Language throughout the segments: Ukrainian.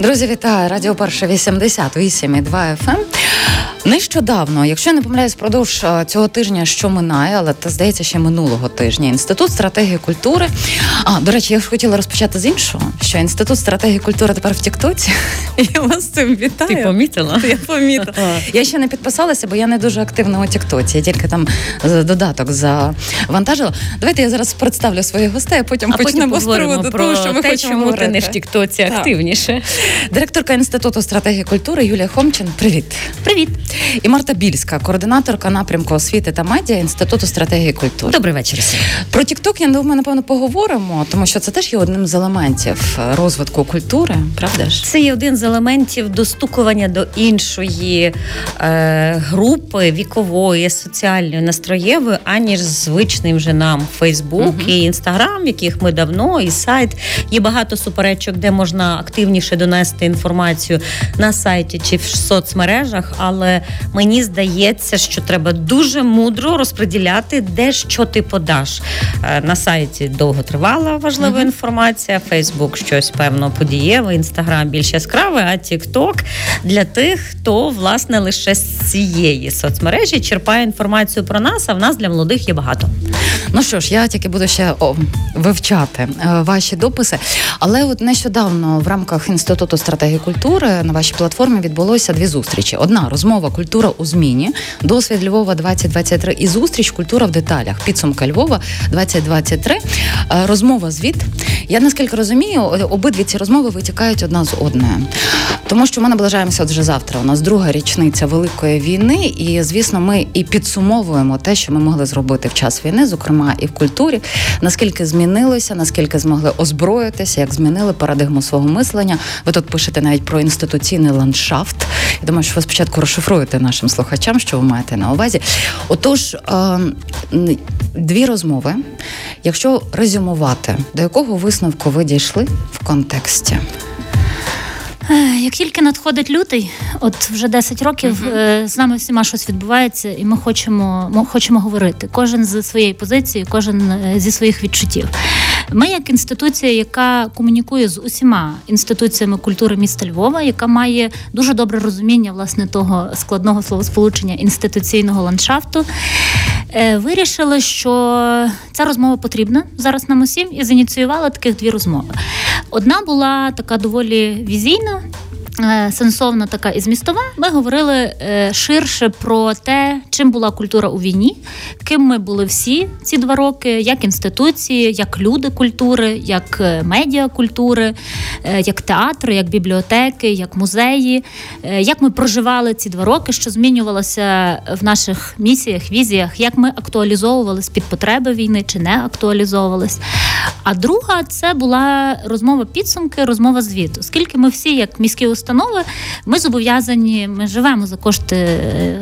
Друзі, вітаю! Радіо Перша 88,2 FM. Нещодавно, якщо я не помиляюсь, впродовж цього тижня, що минає, але це здається ще минулого тижня. Інститут стратегії культури. А до речі, я ж хотіла розпочати з іншого, що інститут стратегії культури тепер в Тіктоці. Я вас з цим вітаю. Ти помітила? Я помітила. Я ще не підписалася, бо я не дуже активна у Тіктоці. Я тільки там додаток завантажила. Давайте я зараз представлю своїх гостей, а потім а почнемо з приводу того, що ми те, хочемо чому говорити. ти не в Тіктоці активніше. Директорка інституту стратегії культури Юлія Хомчин. Привіт, привіт, і Марта Більська, координаторка напрямку освіти та медіа інституту стратегії культури. Добрий вечір. Про Тікток я думаю, напевно поговоримо, тому що це теж є одним з елементів розвитку культури. Правда ж? Це є один з елементів достукування до іншої е, групи вікової, соціальної, настроєвої, аніж звичним вже нам Фейсбук uh-huh. і Інстаграм, яких ми давно, і сайт. Є багато суперечок, де можна активніше донести інформацію на сайті чи в соцмережах, але мені здається, що треба дуже мудро розподіляти, де що ти подаш. Е, на сайті довготривала важлива uh-huh. інформація, Фейсбук щось певно подієве, інстаграм більш яскраве, а Тікток для тих, хто власне лише з цієї соцмережі черпає інформацію про нас. А в нас для молодих є багато. Ну що ж, я тільки буду ще о, вивчати е, ваші дописи. Але от нещодавно в рамках інституту стратегії культури на вашій платформі відбулося дві зустрічі: одна розмова Культура у зміні, досвід Львова 2023 і зустріч Культура в деталях. Підсумка Львова 2023. Е, розмова звіт. Я наскільки розумію, обидві ці розмови витікають одна з одної. Тому що ми наближаємося вже завтра. У нас друга річниця великої війни, і звісно, ми і підсумовуємо те, що ми могли зробити в час війни, зокрема і в культурі. Наскільки змінилося, наскільки змогли озброїтися, як змінили парадигму свого мислення. Ви тут пишете навіть про інституційний ландшафт. Я думаю, що ви спочатку розшифруєте нашим слухачам, що ви маєте на увазі. Отож, дві розмови. Якщо резюмувати, до якого висновку ви дійшли в контексті? Як тільки надходить лютий, от вже 10 років uh-huh. з нами всіма щось відбувається, і ми хочемо ми хочемо говорити. Кожен з своєї позиції, кожен зі своїх відчуттів. Ми, як інституція, яка комунікує з усіма інституціями культури міста Львова, яка має дуже добре розуміння власне того складного словосполучення інституційного ландшафту, вирішили, що ця розмова потрібна зараз нам усім, і зініціювала таких дві розмови. Одна була така доволі візійна. Сенсовна така і змістова, ми говорили ширше про те, чим була культура у війні, ким ми були всі ці два роки, як інституції, як люди культури, як медіа культури, як театри, як бібліотеки, як музеї, як ми проживали ці два роки, що змінювалося в наших місіях, візіях, як ми актуалізовувались під потреби війни чи не актуалізовувались. А друга це була розмова підсумки, розмова звіту, оскільки ми всі, як міські установи, ми зобов'язані, ми живемо за кошти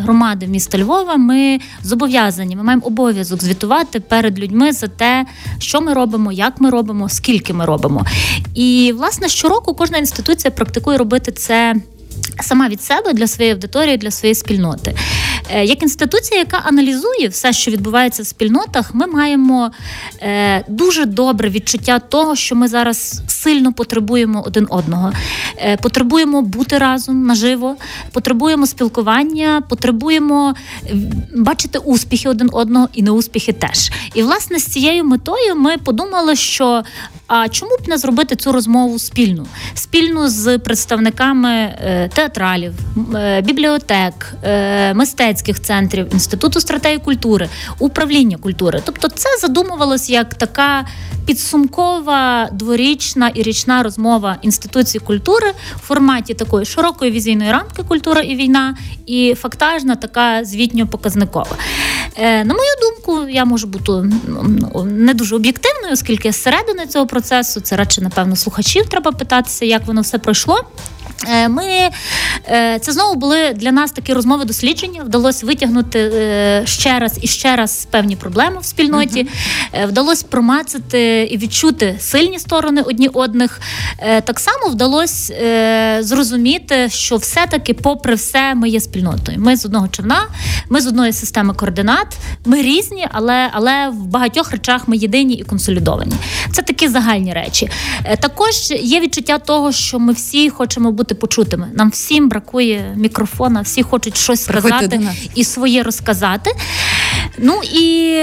громади міста Львова. Ми зобов'язані, ми маємо обов'язок звітувати перед людьми за те, що ми робимо, як ми робимо, скільки ми робимо. І власне щороку кожна інституція практикує робити це. Сама від себе для своєї аудиторії, для своєї спільноти. Як інституція, яка аналізує все, що відбувається в спільнотах, ми маємо е, дуже добре відчуття того, що ми зараз сильно потребуємо один одного. Е, потребуємо бути разом наживо, потребуємо спілкування, потребуємо бачити успіхи один одного і неуспіхи теж. І власне з цією метою ми подумали, що а чому б не зробити цю розмову спільну? Спільну з представниками е, театралів, е, бібліотек, е, мистецьких центрів, інституту стратегії культури, управління культури. Тобто, це задумувалось як така підсумкова дворічна і річна розмова інституцій культури в форматі такої широкої візійної рамки культура і війна, і фактажна така звітньо-показникова. На мою думку, я можу бути не дуже об'єктивною, оскільки зсередини цього процесу це радше, напевно, слухачів треба питатися, як воно все пройшло. Е, ми е, це знову були для нас такі розмови дослідження. Вдалося витягнути е, ще раз і ще раз певні проблеми в спільноті. Uh-huh. Вдалося промацати і відчути сильні сторони одні одних. Так само вдалося зрозуміти, що все-таки, попри все, ми є спільнотою. Ми з одного човна, ми з одної системи координат, ми різні, але але в багатьох речах ми єдині і консолідовані. Це такі загальні речі. Також є відчуття того, що ми всі хочемо бути бути почутими. Нам всім бракує мікрофона, всі хочуть щось сказати і своє розказати. Ну і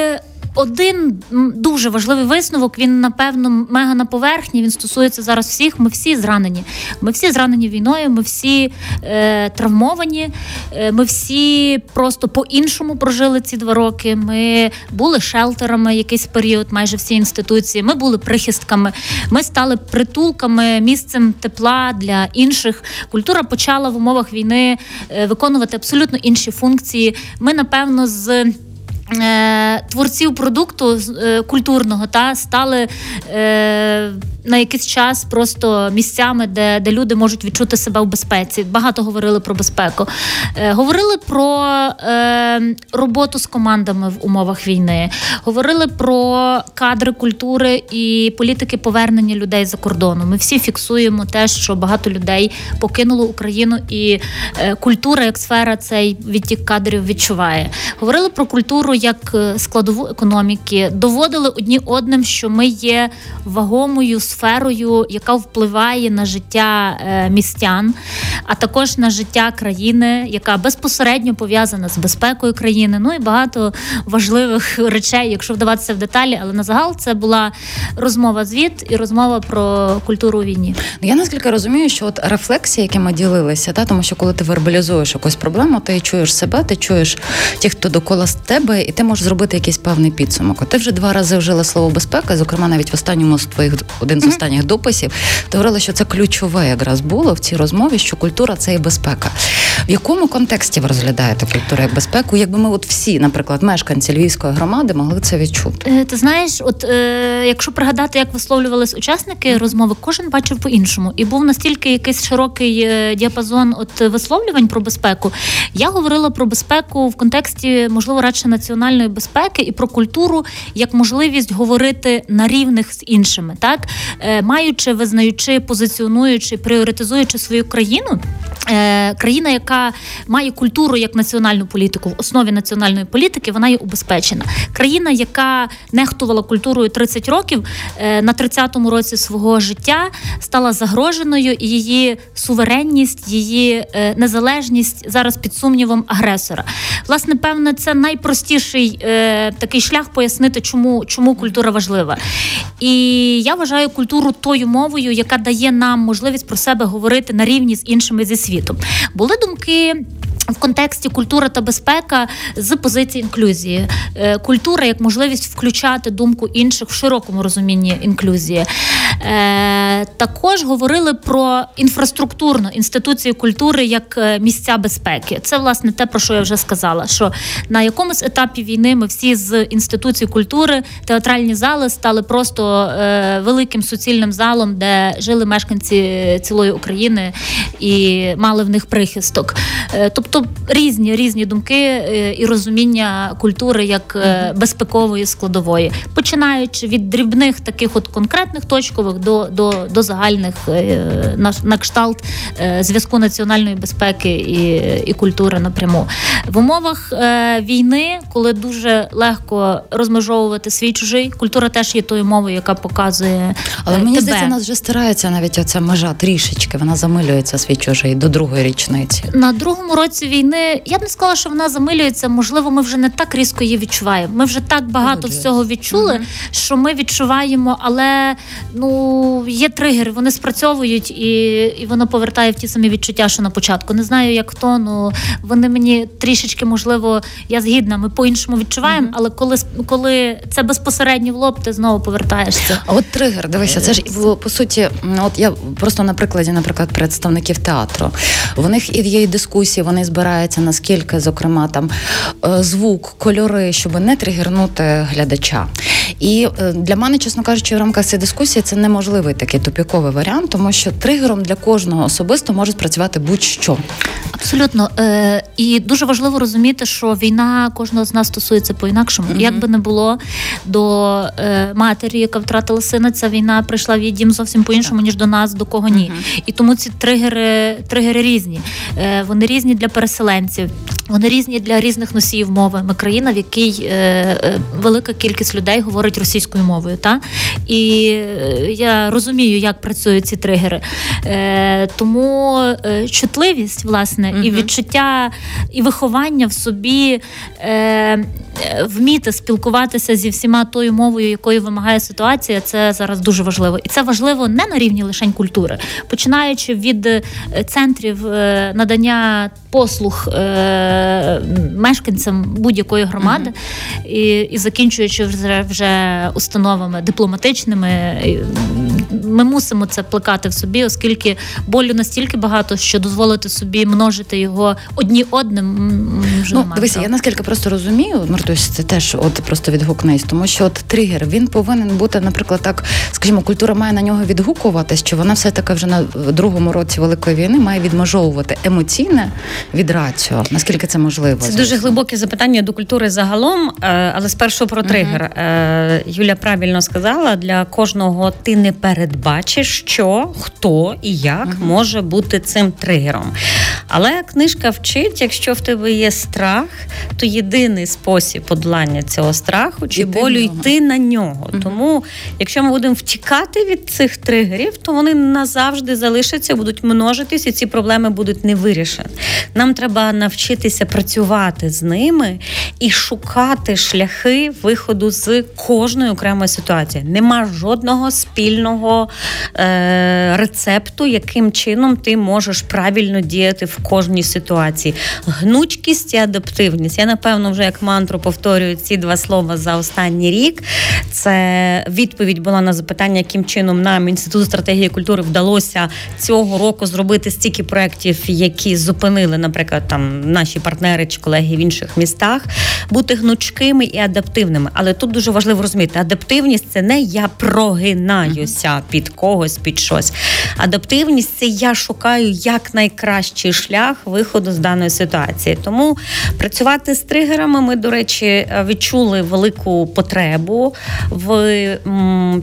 один дуже важливий висновок. Він напевно мега на поверхні. Він стосується зараз всіх. Ми всі зранені. Ми всі зранені війною. Ми всі е, травмовані. Е, ми всі просто по-іншому прожили ці два роки. Ми були шелтерами якийсь період, майже всі інституції. Ми були прихистками. Ми стали притулками, місцем тепла для інших. Культура почала в умовах війни е, виконувати абсолютно інші функції. Ми напевно з. Е, творців продукту е, культурного та стали е, на якийсь час просто місцями, де де люди можуть відчути себе в безпеці. Багато говорили про безпеку. Говорили про роботу з командами в умовах війни, говорили про кадри культури і політики повернення людей за кордону. Ми всі фіксуємо те, що багато людей покинуло Україну, і культура як сфера цей відтік кадрів відчуває. Говорили про культуру як е, складову економіки, доводили одні одним, що ми є вагомою сферою, яка впливає на життя е, містян, а також на життя країни, яка безпосередньо пов'язана з безпекою країни. Ну і багато важливих речей, якщо вдаватися в деталі, але на загал це була розмова звіт і розмова про культуру війні. Ну, я наскільки розумію, що от рефлексія, якими ділилися, та тому що коли ти вербалізуєш якусь проблему, ти чуєш себе, ти чуєш тих, хто довкола тебе, і ти можеш зробити якийсь певний підсумок. Ти вже два рази вжила слово безпека, зокрема, навіть в останньому з твоїх один з останніх дописів, ти говорила, що це ключове якраз було в цій розмові, що культура це і безпека. В якому контексті ви розглядаєте культуру як безпеку? Якби ми от всі, наприклад, мешканці Львівської громади, могли це відчути? Е, ти знаєш, от е, якщо пригадати, як висловлювались учасники розмови, кожен бачив по-іншому, і був настільки якийсь широкий е, діапазон от висловлювань про безпеку. Я говорила про безпеку в контексті, можливо, радше національної безпеки і про культуру як можливість говорити на рівних з іншими, так е, маючи, визнаючи, позиціонуючи, пріоритизуючи свою країну. Е, країна, яка має культуру як національну політику в основі національної політики, вона є убезпечена. Країна, яка нехтувала культурою 30 років, е, на 30-му році свого життя стала загроженою, і її суверенність, її незалежність зараз під сумнівом агресора. Власне, певне, це найпростіший е, такий шлях пояснити, чому чому культура важлива. І я вважаю культуру тою мовою, яка дає нам можливість про себе говорити на рівні з іншими зі світу. Були думки в контексті культура та безпека з позиції інклюзії, е, культура як можливість включати думку інших в широкому розумінні інклюзії. Е, також говорили про інфраструктурну інституцію культури як е, місця безпеки. Це власне те, про що я вже сказала. Що на якомусь етапі війни ми всі з інституцій культури, театральні зали стали просто великим суцільним залом, де жили мешканці цілої України і мали в них прихисток. Тобто різні різні думки е, і розуміння культури як е, безпекової складової, починаючи від дрібних таких от конкретних точкових до до, до загальних е, на, на кшталт зв'язку національної безпеки і і культури напряму в умовах війни, коли дуже легко розмежовувати свій чужий, культура теж є тою мовою, яка показує. Але мені тебе. здається, нас вже старається навіть оця межа трішечки. Вона замилюється свій чужий до другої річниці. На другому році війни я б не сказала, що вона замилюється. Можливо, ми вже не так різко її відчуваємо. Ми вже так багато Молодець. всього відчули, угу. що ми відчуваємо, але ну є тригери, вони спрацьовують і і воно повертає в ті самі відчуття, що на початку. Не знаю, як хто, ну вони мені трішечки, можливо, я згідна. Ми по-іншому відчуваємо, угу. але коли коли це безпосередньо в лоб, ти знову повертаєшся. А от тригер, дивися, це ж по суті, от я просто на прикладі, наприклад, представників театру. В них і є дискусії, вони збирають збирається, наскільки, зокрема, там е, звук, кольори, щоб не тригернути глядача. І е, для мене, чесно кажучи, в рамках цієї дискусії це не неможливий такий тупіковий варіант, тому що тригером для кожного особисто може спрацювати будь-що. Абсолютно. Е, І дуже важливо розуміти, що війна кожного з нас стосується по-інакшому. Mm-hmm. Як би не було до е, матері, яка втратила сина, ця війна прийшла в її дім зовсім по-іншому, ніж до нас, до кого ні. Mm-hmm. І тому ці тригери, тригери різні. Е, Вони різні для переселенців, вони різні для різних носіїв мови. Ми країна, в якій е, е, велика кількість людей говорить російською мовою. Та? І е, я розумію, як працюють ці тригери. Е, Тому е, чутливість, власне угу. і відчуття, і виховання в собі е, вміти спілкуватися зі всіма тою мовою, якою вимагає ситуація, це зараз дуже важливо. І це важливо не на рівні лише культури, починаючи від е, центрів е, надання послуг е, мешканцям будь-якої громади, uh-huh. і і закінчуючи вже вже установами дипломатичними, ми мусимо це плекати в собі, оскільки болю настільки багато, що дозволити собі множити його одні одним. вже Ну, дивися, я наскільки просто розумію, Мартусь, це теж от просто відгукнись, тому що от тригер він повинен бути, наприклад, так, скажімо, культура має на нього відгукувати, що вона все таки вже на другому році великої війни має відмежовувати емоційне від раціо. Наскільки це можливо? Це дуже глибоке запитання до культури загалом, е, але спершу про тригер. Uh-huh. Юля правильно сказала: для кожного ти не передбачиш, що хто і як uh-huh. може бути цим тригером. Але книжка вчить, якщо в тебе є страх, то єдиний спосіб подолання цього страху чи йти болю йти на нього. Uh-huh. Тому, якщо ми будемо втікати від цих тригерів, то вони назавжди залишаться, будуть множитись, і ці проблеми будуть не вирішені. Нам треба навчитися працювати з ними і шукати шляхи виходу з кожної окремої ситуації. Нема жодного спільного е- рецепту, яким чином ти можеш правильно діяти в кожній ситуації. Гнучкість і адаптивність. Я напевно вже як мантру повторюю ці два слова за останній рік. Це відповідь була на запитання, яким чином нам інституту стратегії культури вдалося цього року зробити стільки проєктів, які зупинили, наприклад, там наші партнери чи колеги в інших містах, бути гнучкими і адаптивними. Але тут дуже важливо розуміти, адаптивність це не я прогинаюся під когось, під щось. Адаптивність це я шукаю як найкращий шлях виходу з даної ситуації. Тому працювати з тригерами ми, до речі, відчули велику потребу в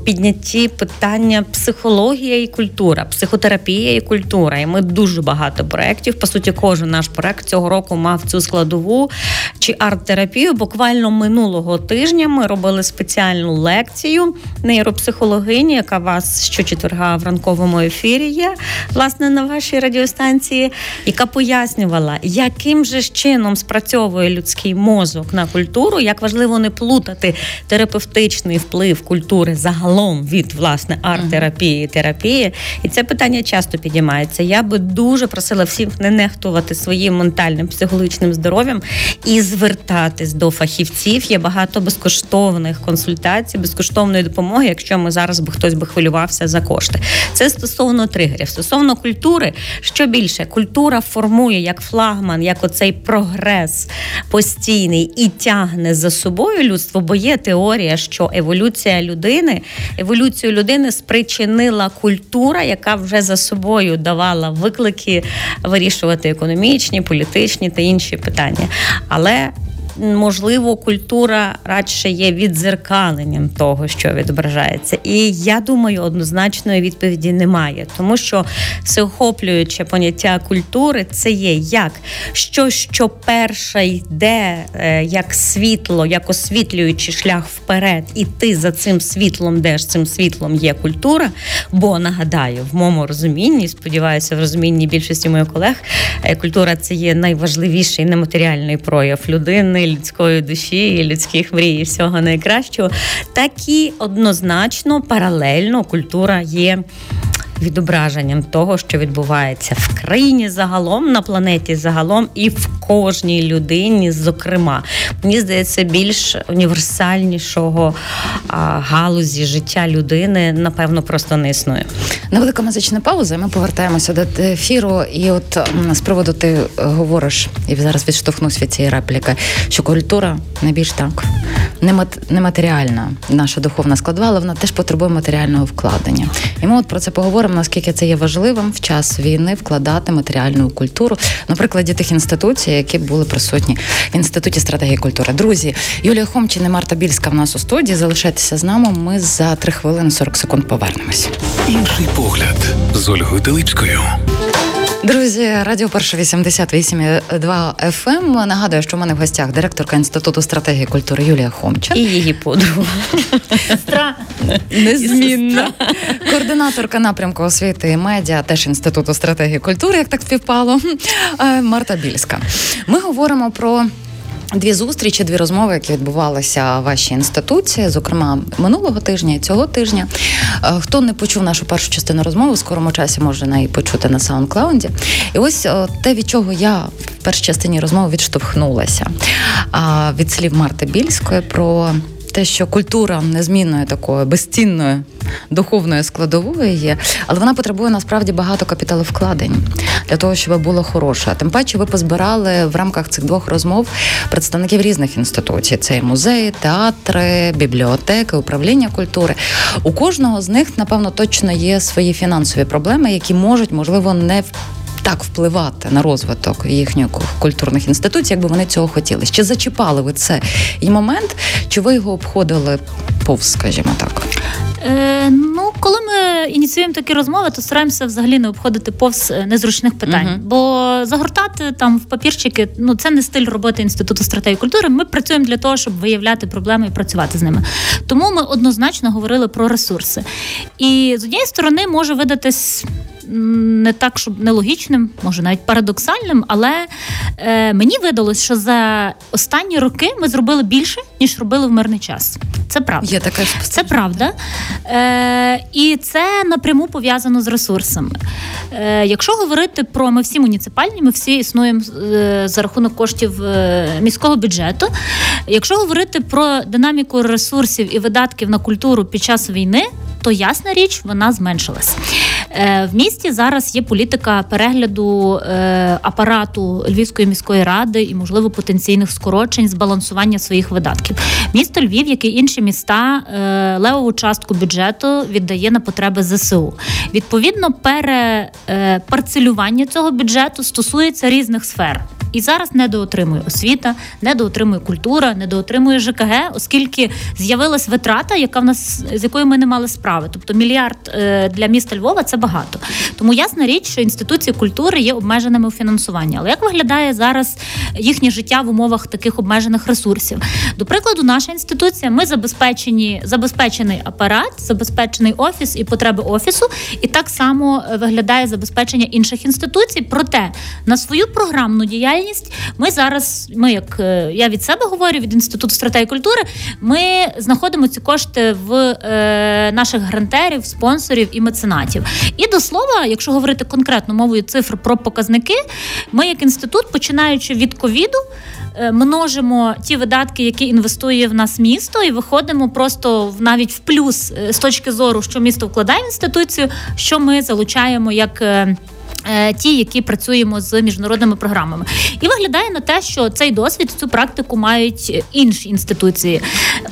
піднятті питання психологія і культура, психотерапія і культура. І ми дуже багато проєктів. По суті, кожен наш проект цього року мав цю складову чи арт-терапію. Буквально минулого тижня ми робили спеціальну лекцію нейропсихологині, яка вас щочетверга в ранковому ефірі є, власне, на вашій радіостанції, яка пояснювала, яким же чином спрацьовує людський мозок на культуру, як важливо не плутати терапевтичний вплив культури загалом від власне арт-терапії терапії. І це питання часто підіймається. Я би дуже просила всіх не нехтувати своїм ментальним психологічним здоров'ям і звертатись до фахівців. Є багато безкоштовних консультацій, безкоштовної допомоги, якщо ми зараз би хтось би хвилювався за кошти. Це стосовно тригерів. Стосовно культури, що більше культура формує як флагман, як оцей прогрес постійний і тягне за собою людство, бо є теорія, що еволюція людини, еволюцію людини спричинила культура, яка вже за собою давала виклики вирішувати економічні, політичні та інші питання. Але можливо, культура радше є відзеркаленням того, що відображається. І я думаю, однозначної відповіді немає, тому що всеохоплююче поняття культури це є як що, що перше йде е, як світло, як освітлюючий шлях вперед, і ти за цим світлом, де ж цим світлом є культура. Бо нагадаю, в моєму розумінні, сподіваюся, в розумінні більшості моїх колег, е, культура це є найважливіший нематеріальний прояв людини людської душі, і людських мрій, і всього найкращого, так і однозначно паралельно культура є відображенням того, що відбувається в країні загалом, на планеті загалом і в кожній людині, зокрема. Мені здається, більш універсальнішого а, галузі життя людини, напевно, просто не існує. Невелика музична пауза. Ми повертаємося до ефіру. І от з приводу ти говориш, і зараз відштовхнусь від цієї репліки, що культура найбільш так нематеріальна, наша духовна складова, але вона теж потребує матеріального вкладення. І ми от про це поговоримо, наскільки це є важливим в час війни вкладати матеріальну культуру, на прикладі тих інституцій, які були присутні в інституті стратегії культури. Друзі, Юлія Хомчин і Марта Більська в нас у студії. Залишайтеся з нами. Ми за 3 хвилини 40 секунд повернемось. Інший погляд з Ольгою Телипською. Друзі, радіо Перша 88,2 FM. Ем. Нагадую, що в мене в гостях директорка інституту стратегії культури Юлія Хомча І її подруга. Незмінна. Координаторка напрямку освіти і медіа, теж інституту стратегії культури, як так співпало. Е, Марта Більська. Ми говоримо про. Дві зустрічі, дві розмови, які відбувалися в вашій інституції, зокрема минулого тижня і цього тижня. Е, хто не почув нашу першу частину розмови, в скорому часі може неї почути на SoundCloud. І ось е, те, від чого я в першій частині розмови відштовхнулася від слів Марти Більської про те, що культура незмінною такою безцінною духовною складовою є, але вона потребує насправді багато капіталовкладень для того, щоб було хороше. Тим паче, ви позбирали в рамках цих двох розмов представників різних інституцій: це і музеї, театри, бібліотеки, управління культури. У кожного з них, напевно, точно є свої фінансові проблеми, які можуть, можливо, не так впливати на розвиток їхніх культурних інституцій, якби вони цього хотіли. Чи зачіпали ви це і момент, чи ви його обходили повз, скажімо так? Е, Ну, коли ми ініціюємо такі розмови, то стараємося взагалі не обходити повз е, незручних питань. Uh-huh. Бо загортати там в папірчики ну це не стиль роботи інституту стратегії культури. Ми працюємо для того, щоб виявляти проблеми і працювати з ними. Тому ми однозначно говорили про ресурси. І з однієї сторони може видатись не так, щоб нелогічним, може навіть парадоксальним, але е, мені видалось, що за останні роки ми зробили більше, ніж робили в мирний час. Це правда. Є таке Це правда. Е, І це напряму пов'язано з ресурсами. Е, Якщо говорити про ми всі муніципальні, ми всі існуємо е, за рахунок коштів е, міського бюджету. Якщо говорити про динаміку ресурсів і видатків на культуру під час війни, то ясна річ, вона зменшилась. Е, в місті зараз є політика перегляду е, апарату Львівської міської ради і, можливо, потенційних скорочень збалансування своїх видатків. Місто Львів, як і інші міста, е, левову частку бюджету віддає на потреби ЗСУ. Відповідно, перепарцелювання цього бюджету стосується різних сфер. І зараз недоотримує освіта, недоотримує культура, недоотримує ЖКГ, оскільки з'явилась витрата, яка в нас з якою ми не мали справи. Тобто мільярд для міста Львова це багато. Тому ясна річ, що інституції культури є обмеженими у фінансуванні. Але як виглядає зараз їхнє життя в умовах таких обмежених ресурсів? До прикладу, наша інституція, ми забезпечені, забезпечений апарат, забезпечений офіс і потреби офісу, і так само е, виглядає забезпечення інших інституцій. Проте на свою програмну діяльність. Ми зараз, ми як е, я від себе говорю, від інституту стратегії культури, ми знаходимо ці кошти в е, наших грантерів, спонсорів і меценатів. І до слова, якщо говорити конкретно мовою цифр про показники, ми як інститут, починаючи від ковіду. Е, множимо ті видатки, які інвестує в нас місто, і виходимо просто навіть в плюс е, з точки зору, що місто вкладає в інституцію, що ми залучаємо як. Е, ті, які працюємо з міжнародними програмами, і виглядає на те, що цей досвід цю практику мають інші інституції.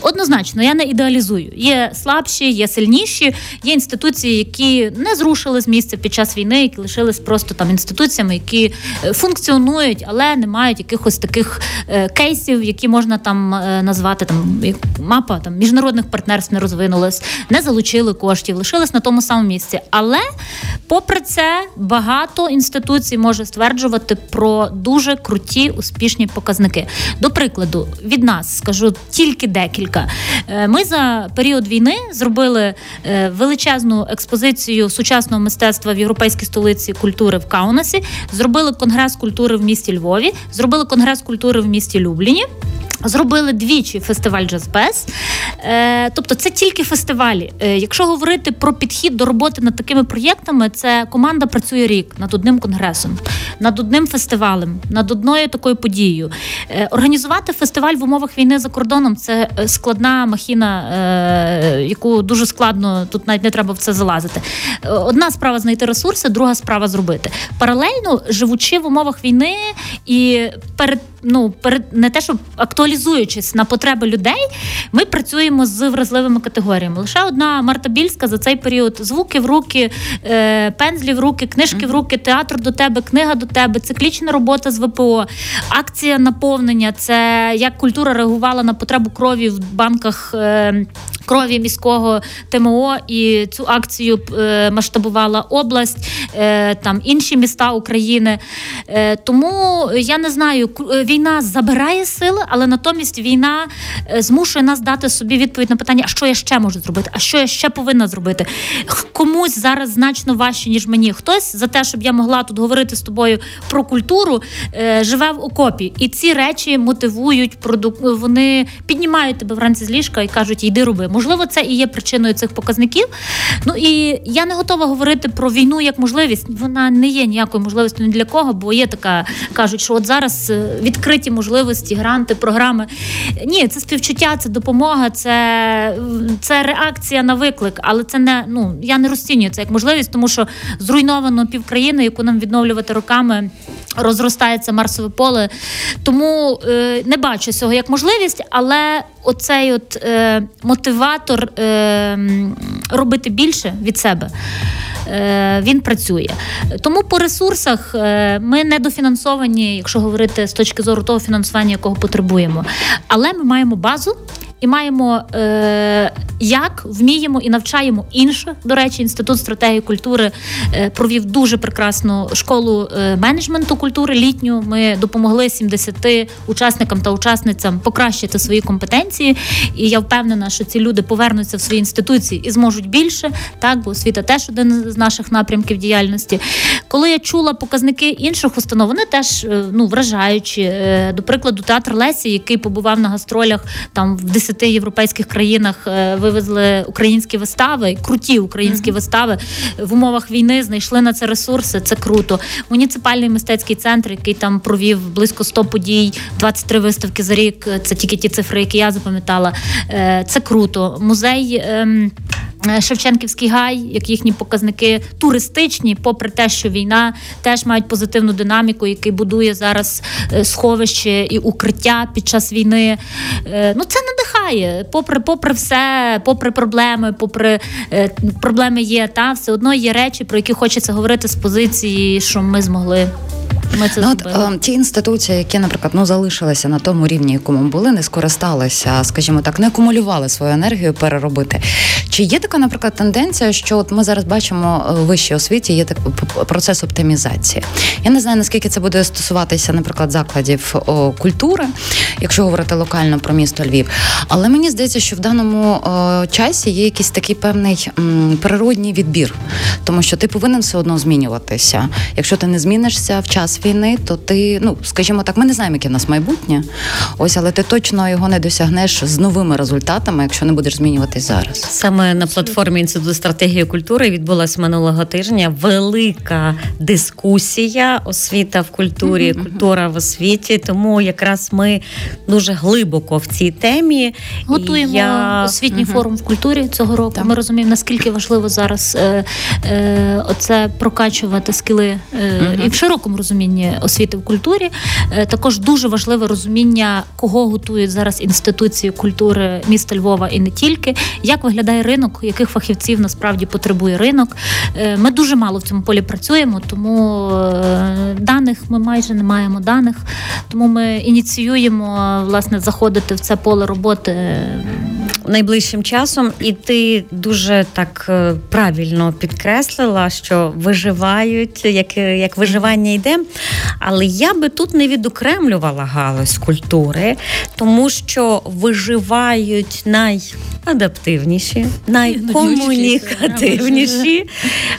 Однозначно, я не ідеалізую. Є слабші, є сильніші, є інституції, які не зрушили з місця під час війни, які лишились просто там інституціями, які е, функціонують, але не мають якихось таких е, кейсів, які можна там назвати там мапа там міжнародних партнерств не розвинулась, не залучили коштів, лишились на тому самому місці. Але попри це багато багато інституцій може стверджувати про дуже круті успішні показники. До прикладу, від нас скажу тільки декілька. Е, ми за період війни зробили е, величезну експозицію сучасного мистецтва в європейській столиці культури в Каунасі. Зробили конгрес культури в місті Львові, зробили конгрес культури в місті Любліні. Зробили двічі фестиваль Джазбез. Е, тобто це тільки фестивалі. Е, якщо говорити про підхід до роботи над такими проєктами, це команда працює рік над одним конгресом, над одним фестивалем, над одною такою подією. Е, організувати фестиваль в умовах війни за кордоном це складна махіна, яку дуже складно тут навіть не треба в це залазити. Одна справа знайти ресурси, друга справа зробити. Паралельно живучи в умовах війни і перед ну перед не те, щоб актуалізуючись на потреби людей, ми працюємо з вразливими категоріями. Лише одна Марта Більська за цей період звуки в руки, е, пензлі в руки, книжки в руки, театр до тебе, книга до тебе, циклічна робота з ВПО, акція наповнення. Це як культура реагувала на потребу крові в банках. Е, Крові міського ТМО і цю акцію е, масштабувала область, е, там інші міста України. Е, тому я не знаю, війна забирає сили, але натомість війна змушує нас дати собі відповідь на питання, а що я ще можу зробити, а що я ще повинна зробити. Комусь зараз значно важче, ніж мені. Хтось за те, щоб я могла тут говорити з тобою про культуру, живе в окопі. І ці речі мотивують, вони піднімають тебе вранці з ліжка і кажуть, йди роби. Можливо, це і є причиною цих показників. Ну і я не готова говорити про війну як можливість. Вона не є ніякою можливістю ні для кого, бо є така, кажуть, що от зараз е, відкриті можливості, гранти, програми. Ні, це співчуття, це допомога, це це реакція на виклик. Але це не ну я не розцінюю це як можливість, тому що зруйновано півкраїни, яку нам відновлювати роками. Розростається Марсове поле, тому е, не бачу цього як можливість, але оцей от е, мотиватор е, робити більше від себе. Е, він працює. Тому по ресурсах е, ми недофінансовані, якщо говорити з точки зору того фінансування, якого потребуємо. Але ми маємо базу, і маємо е, як вміємо і навчаємо інших. До речі, інститут стратегії культури е, провів дуже прекрасну школу е, менеджменту культури літню. Ми допомогли 70 учасникам та учасницям покращити свої компетенції. І я впевнена, що ці люди повернуться в свої інституції і зможуть більше. Так, бо освіта теж один з наших напрямків діяльності. Коли я чула показники інших установ, вони теж е, ну вражаючі. До прикладу, театр Лесі, який побував на гастролях там в 10 10 європейських країнах е, вивезли українські вистави, круті українські mm-hmm. вистави в умовах війни. Знайшли на це ресурси. Це круто. Муніципальний мистецький центр, який там провів близько 100 подій, 23 виставки за рік. Це тільки ті цифри, які я запам'ятала. Е, це круто. Музей. Е, Шевченківський гай, як їхні показники туристичні, попри те, що війна теж мають позитивну динаміку, який будує зараз е, сховище і укриття під час війни. Е, ну це надихає. Попри попри все, попри проблеми, попри проблеми є, та все одно є речі, про які хочеться говорити з позиції, що ми змогли. Ми це ну, от, е, ті інституції, які, наприклад, ну залишилися на тому рівні, якому були, не скористалися, скажімо так, не акумулювали свою енергію переробити. Чи є така, наприклад, тенденція, що от ми зараз бачимо в вищій освіті, є так процес оптимізації? Я не знаю наскільки це буде стосуватися, наприклад, закладів о, культури, якщо говорити локально про місто Львів. Але мені здається, що в даному о, часі є якийсь такий певний м, природній відбір, тому що ти повинен все одно змінюватися. Якщо ти не змінишся в час війни, то ти, ну скажімо так, ми не знаємо, яке в нас майбутнє. Ось, але ти точно його не досягнеш з новими результатами, якщо не будеш змінюватись зараз. Саме на платформі інституту стратегії культури відбулася минулого тижня велика дискусія освіта в культурі, mm-hmm. культура в освіті. Тому якраз ми дуже глибоко в цій темі готуємо я... освітній mm-hmm. форум в культурі цього року. Так. Ми розуміємо, наскільки важливо зараз е, е, оце прокачувати скіли е, mm-hmm. і в широкому розумінні розумінні освіти в культурі. Е, також дуже важливе розуміння, кого готують зараз інституції культури міста Львова і не тільки, як виглядає ринок, яких фахівців насправді потребує ринок. Е, ми дуже мало в цьому полі працюємо, тому е, даних ми майже не маємо даних. Тому ми ініціюємо власне заходити в це поле роботи найближчим часом, і ти дуже так е, правильно підкреслила, що виживають, як як виживання йде. Але я би тут не відокремлювала галузь культури, тому що виживають найадаптивніші, найкомунікативніші,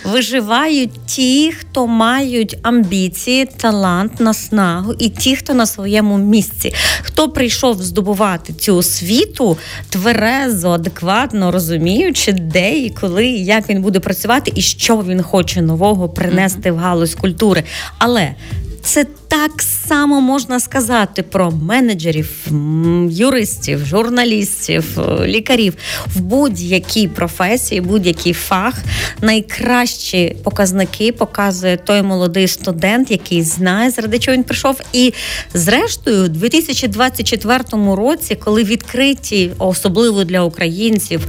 виживають ті, хто мають амбіції, талант, наснагу, і ті, хто на своєму місці, хто прийшов здобувати цю освіту тверезо, адекватно розуміючи, де і коли, і як він буде працювати, і що він хоче нового принести в галузь культури. Але це так само можна сказати про менеджерів, юристів, журналістів, е, лікарів в будь-якій професії, будь-який фах. Найкращі показники показує той молодий студент, який знає, заради чого він прийшов. І зрештою, у 2024 році, коли відкриті, особливо для українців,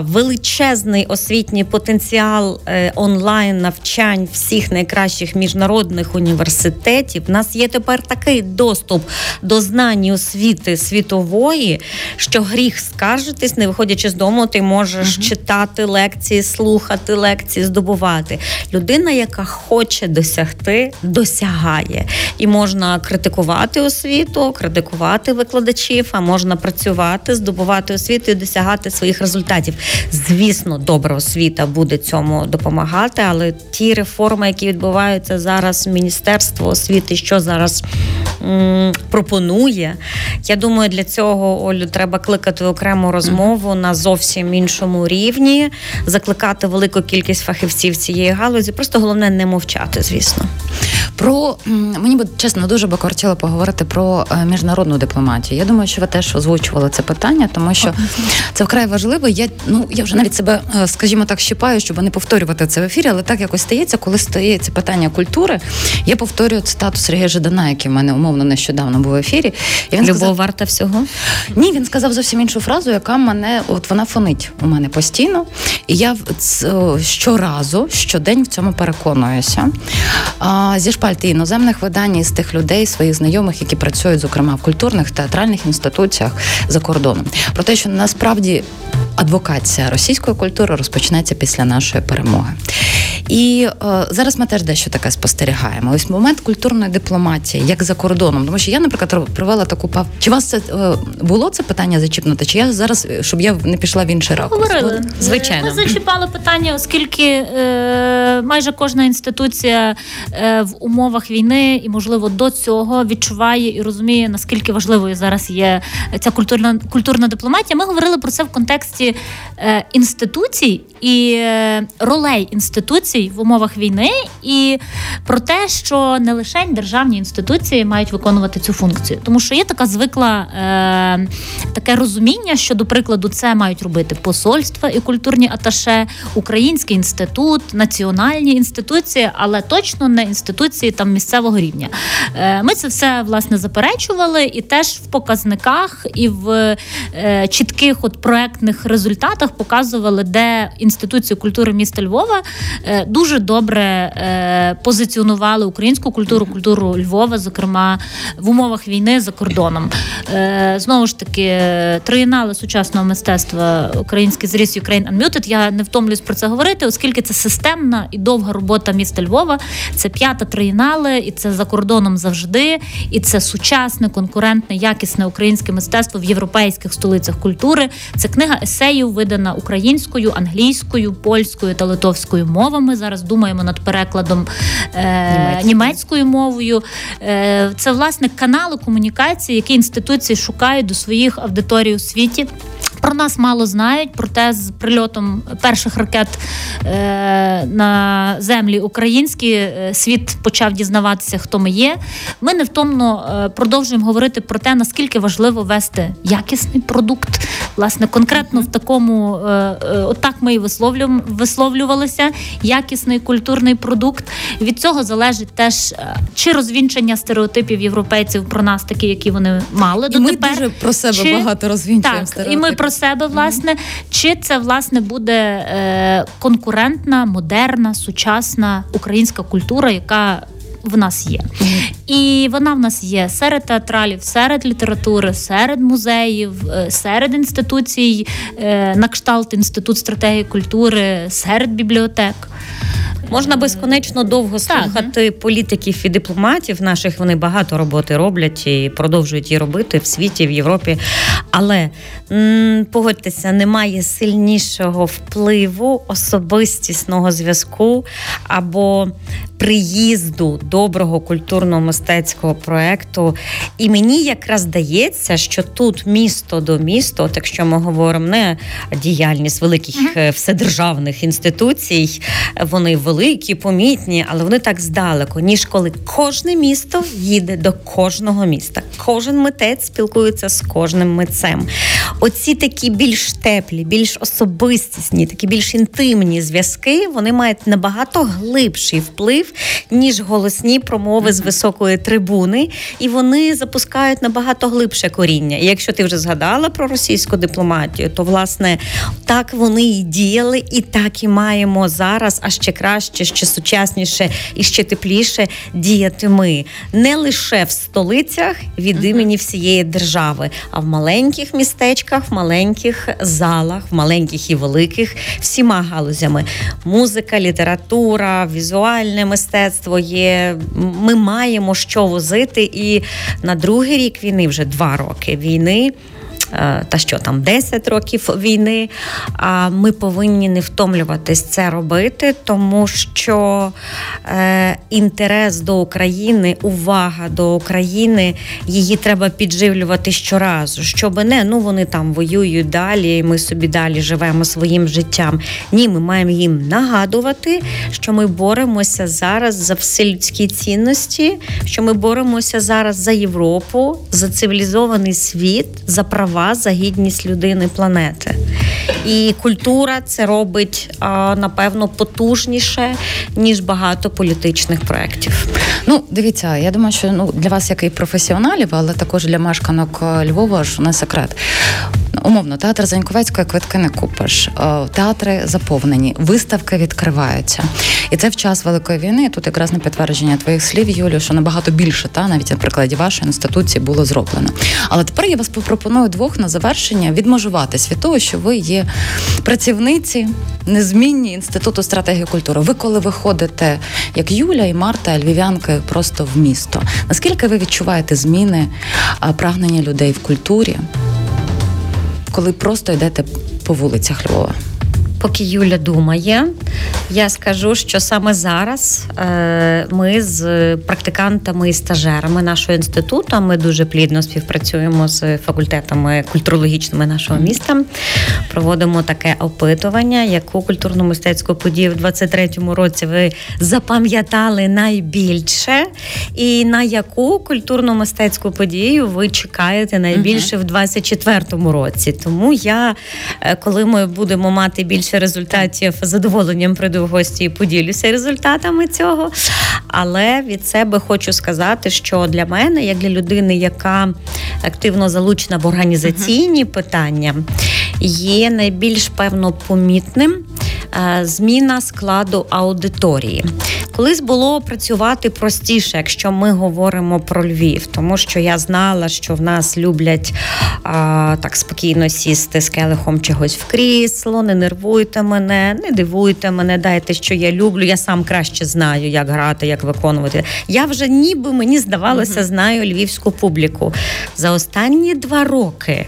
величезний освітній потенціал е, онлайн навчань всіх найкращих міжнародних університетів в нас є тепер такий доступ до знань освіти світової, що гріх скаржитись, не виходячи з дому, ти можеш uh читати лекції, слухати лекції, здобувати. Людина, яка хоче досягти, досягає. І можна критикувати освіту, критикувати викладачів, а можна працювати, здобувати освіту і досягати своїх результатів. Звісно, добра освіта буде цьому допомагати, але ті реформи, які відбуваються зараз, міністерство освіти що зараз м, пропонує. Я думаю, для цього Олю треба кликати окрему розмову на зовсім іншому рівні, закликати велику кількість фахівців цієї галузі. Просто головне не мовчати, звісно. Про мені би чесно дуже би хотіло поговорити про е, міжнародну дипломатію. Я думаю, що ви теж озвучували це питання, тому що це вкрай важливо. Я ну я вже навіть себе, е, скажімо так, щипаю, щоб не повторювати це в ефірі, але так якось стається, коли стається питання культури. Я повторюю цитату Сергія Жидана, який в мене умовно нещодавно був в ефірі. І він Любов сказав, варта всього? Ні, він сказав зовсім іншу фразу, яка мене от вона фонить у мене постійно. І я щоразу, щодень в цьому переконуюся. А, Зі шпальти іноземних видань з тих людей, своїх знайомих, які працюють, зокрема в культурних театральних інституціях за кордоном, про те, що насправді адвокація російської культури розпочнеться після нашої перемоги. І е, зараз ми теж дещо таке спостерігаємо. Ось момент культурної дипломатії, як за кордоном. Тому що я, наприклад, провела таку пав. Чи вас це е, було це питання зачіпнути? Чи я зараз, щоб я не пішла в інший ракурс? Говорили. Звичайно. Ми зачіпали питання, оскільки е, майже кожна інституція е, в умовах війни і, можливо, до цього відчуває і розуміє, наскільки важливою зараз є ця культурна культурна дипломатія. Ми говорили про це в контексті е, інституцій і е, ролей інституцій в умовах війни, і про те, що не лише державні інституції мають виконувати цю функцію, тому що є така звикла е, таке розуміння, що до прикладу це мають робити посольства і культурні аташе, Український інститут, національні інституції, але точно не інституції там місцевого рівня. Е, Ми це все власне заперечували, і теж в показниках і в е, чітких от проектних результатах показували, де інституції культури міста Львова е, дуже добре е, позиціонували українську культуру, культуру Львова, зокрема в умовах війни за кордоном. Е, знову ж таки, триєнали сучасного мистецтва Український зріс Ukraine Unmuted. Я не втомлююсь про це говорити, оскільки це системна і довга робота міста Львова. Це п'ята триєнале, і це за кордоном завжди. І це сучасне, конкурентне, якісне українське мистецтво в європейських столицях культури. Це книга есеїв, видана українською, англійською російською, польською та литовською мовами. Зараз думаємо над перекладом е, німецькою мовою. Е, Це власне канали комунікації, які інституції шукають до своїх аудиторій у світі. Про нас мало знають, проте з прильотом перших ракет е, на землі українські е, світ почав дізнаватися, хто ми є. Ми невтомно е, продовжуємо говорити про те, наскільки важливо вести якісний продукт. Власне, конкретно в такому, е, е, отак ми і висловлювалися. Якісний культурний продукт. Від цього залежить теж чи розвінчення стереотипів європейців про нас, такі, які вони мали. І Ми дуже про себе чи... багато розвінчуємо Так, стереотипів. і ми про себе, власне, чи це власне буде е, конкурентна, модерна, сучасна українська культура, яка в нас є. І вона в нас є серед театралів, серед літератури, серед музеїв, е, серед інституцій, е, на кшталт інститут стратегії культури, серед бібліотек. Можна безконечно довго слухати політиків і дипломатів наших. Вони багато роботи роблять і продовжують її робити в світі, в Європі. Але м- погодьтеся, немає сильнішого впливу особистісного зв'язку або приїзду доброго культурно-мистецького проекту. І мені якраз здається, що тут місто до міста, от якщо ми говоримо не діяльність великих uh-huh. вседержавних інституцій, вони великі, помітні, але вони так здалеку, ніж коли кожне місто їде до кожного міста. Кожен митець спілкується з кожним митцем. Оці такі більш теплі, більш особистісні, такі більш інтимні зв'язки, вони мають набагато глибший вплив, ніж голосні промови з високої трибуни, і вони запускають набагато глибше коріння. І якщо ти вже згадала про російську дипломатію, то власне так вони і діяли, і так і маємо зараз, а ще краще, ще сучасніше і ще тепліше діяти ми не лише в столицях від імені всієї держави, а в маленьких містечках, в маленьких залах, в маленьких і великих всіма галузями: музика, література, візуальне мистецтво є. Ми маємо що возити, і на другий рік війни вже два роки війни. Е, та що там 10 років війни. Ми повинні не втомлюватись це робити, тому що е, інтерес до України, увага до України, її треба підживлювати щоразу, щоб не ну вони там воюють далі. і Ми собі далі живемо своїм життям. Ні, ми маємо їм нагадувати, що ми боремося зараз за вселюдські цінності, що ми боремося зараз за Європу, за цивілізований світ, за права за гідність людини планети. І культура це робить напевно потужніше ніж багато політичних проєктів. Ну, дивіться, я думаю, що ну для вас як і професіоналів, але також для мешканок Львова ж не секрет. Умовно, театр Заньковецької квитки не купиш. Театри заповнені, виставки відкриваються. І це в час великої війни. Тут якраз на підтвердження твоїх слів, Юлію, що набагато більше та навіть на прикладі вашої інституції було зроблено. Але тепер я вас пропоную двох на завершення відмежуватись від того, що ви є працівниці незмінні інституту стратегії культури. Ви коли виходите, як Юля і Марта, львів'янки, просто в місто. Наскільки ви відчуваєте зміни прагнення людей в культурі, коли просто йдете по вулицях Львова? Поки Юля думає, я скажу, що саме зараз е, ми з практикантами і стажерами нашого інституту ми дуже плідно співпрацюємо з факультетами культурологічними нашого міста. Проводимо таке опитування, яку культурно-мистецьку подію в 23-му році ви запам'ятали найбільше, і на яку культурно-мистецьку подію ви чекаєте найбільше в 24-му році. Тому я, е, коли ми будемо мати більше результатів задоволенням прийду в гості і поділюся результатами цього. Але від себе хочу сказати, що для мене, як для людини, яка активно залучена в організаційні uh-huh. питання, є найбільш певно помітним зміна складу аудиторії. Колись було працювати простіше, якщо ми говоримо про Львів, тому що я знала, що в нас люблять а, так спокійно сісти з келихом чогось в крісло, не нервуйте мене, не дивуйте мене, дайте, що я люблю. Я сам краще знаю, як грати, як виконувати. Я вже ніби мені здавалося, знаю львівську публіку. За останні два роки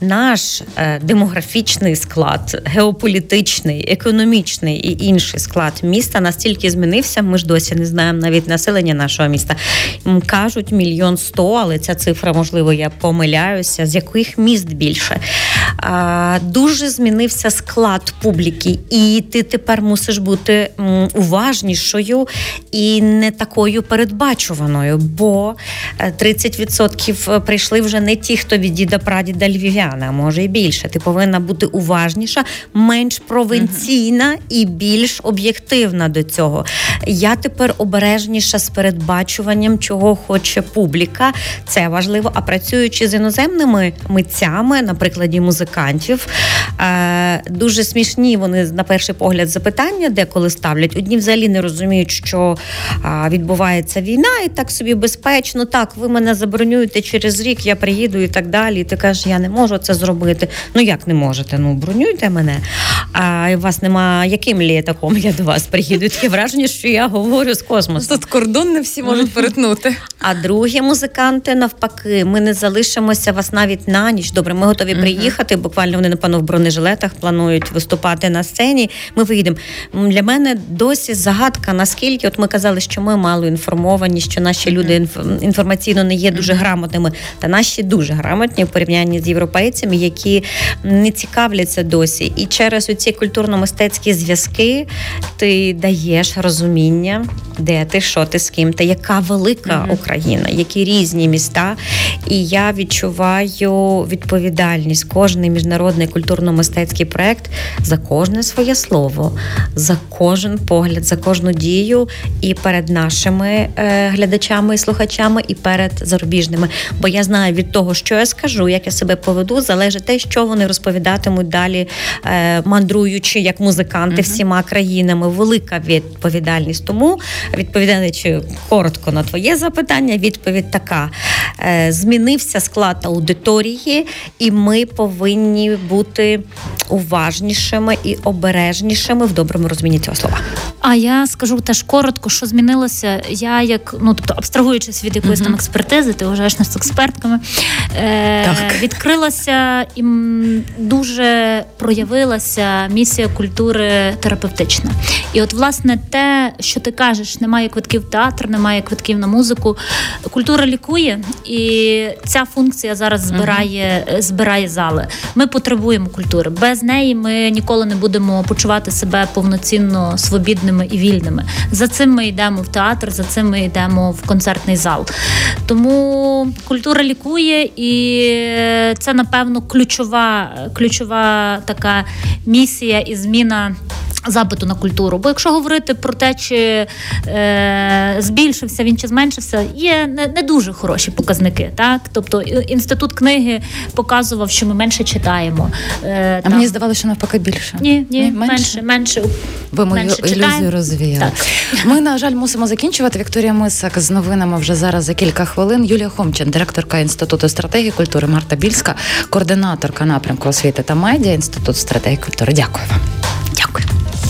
наш е, демографічний склад, геополітичний, економічний, економічний і інший склад міста настільки змінився. Ми ж досі не знаємо навіть населення нашого міста. Кажуть мільйон сто, але ця цифра, можливо, я помиляюся. З яких міст більше А, дуже змінився склад публіки, і ти тепер мусиш бути уважнішою і не такою передбачуваною, бо 30% е, прийшли вже не ті, хто від діда прадіда львів'яна, а може і більше. Ти повинна бути уважніша, менш провинційна професійна і більш об'єктивна до цього. Я тепер обережніша з передбачуванням, чого хоче публіка. Це важливо. А працюючи з іноземними митцями, на прикладі музикантів, е, дуже смішні вони на перший погляд запитання, деколи ставлять. Одні взагалі не розуміють, що відбувається війна, і так собі безпечно. Так, ви мене забронюєте через рік, я приїду і так далі. І ти кажеш, я не можу це зробити. Ну як не можете? Ну бронюйте мене. А вас нема яким літаком я до вас приїду. Таке враження, що я говорю з космосу. Тут кордон не всі можуть перетнути. А другі музиканти навпаки, ми не залишимося вас навіть на ніч. Добре, ми готові приїхати. Буквально вони напевно в бронежилетах планують виступати на сцені. Ми виїдемо. Для мене досі загадка, наскільки от ми казали, що ми мало інформовані, що наші люди інформаційно не є дуже грамотними, та наші дуже грамотні в порівнянні з європейцями, які не цікавляться досі. І через оці культурно-мистецькі зв'язки ти даєш розуміння, де ти, що ти з ким, та яка велика. Україна, які різні міста. І я відчуваю відповідальність. Кожний міжнародний культурно-мистецький проект за кожне своє слово, за кожен погляд, за кожну дію і перед нашими е, глядачами і слухачами, і перед зарубіжними. Бо я знаю від того, що я скажу, як я себе поведу, залежить те, що вони розповідатимуть далі, е, мандруючи як музиканти всіма країнами. Велика відповідальність. Тому відповідаючи коротко на твоє запитання, відповідь така: е, змінився склад аудиторії, і ми повинні бути уважнішими і обережнішими в доброму розумінні цього слова. А я скажу теж коротко, що змінилося. Я як ну тобто абстрагуючись від якоїсь там експертизи, ти вважаєш нас експертками, е, відкрилася і дуже проявилася місія культури терапевтична. І от, власне, те, що ти кажеш, немає квитків в театр, немає квитків на музику. Культура лікує, і ця функція зараз збирає, uh-huh. збирає зали. Ми потребуємо культури. Без неї ми ніколи не будемо почувати себе повноцінно свобідними і вільними. За цим ми йдемо в театр, за цим ми йдемо в концертний зал. Тому культура лікує, і це напевно ключова, ключова така місія і зміна Україна запиту на культуру. Бо якщо говорити про те, чи е, збільшився він чи зменшився, є не, не дуже хороші показники. Так, тобто інститут книги показував, що ми менше читаємо. Е, а мені здавалося, що навпаки більше. Ні, ні, менше, менше. Ви мою менше ілюзію розвіяли. Так. Ми, на жаль, мусимо закінчувати. Вікторія Мисак з новинами вже зараз за кілька хвилин. Юлія Хомчин, директорка інституту стратегії культури, Марта Більська, координаторка напрямку освіти та медіа інститут стратегії культури. Дякую вам.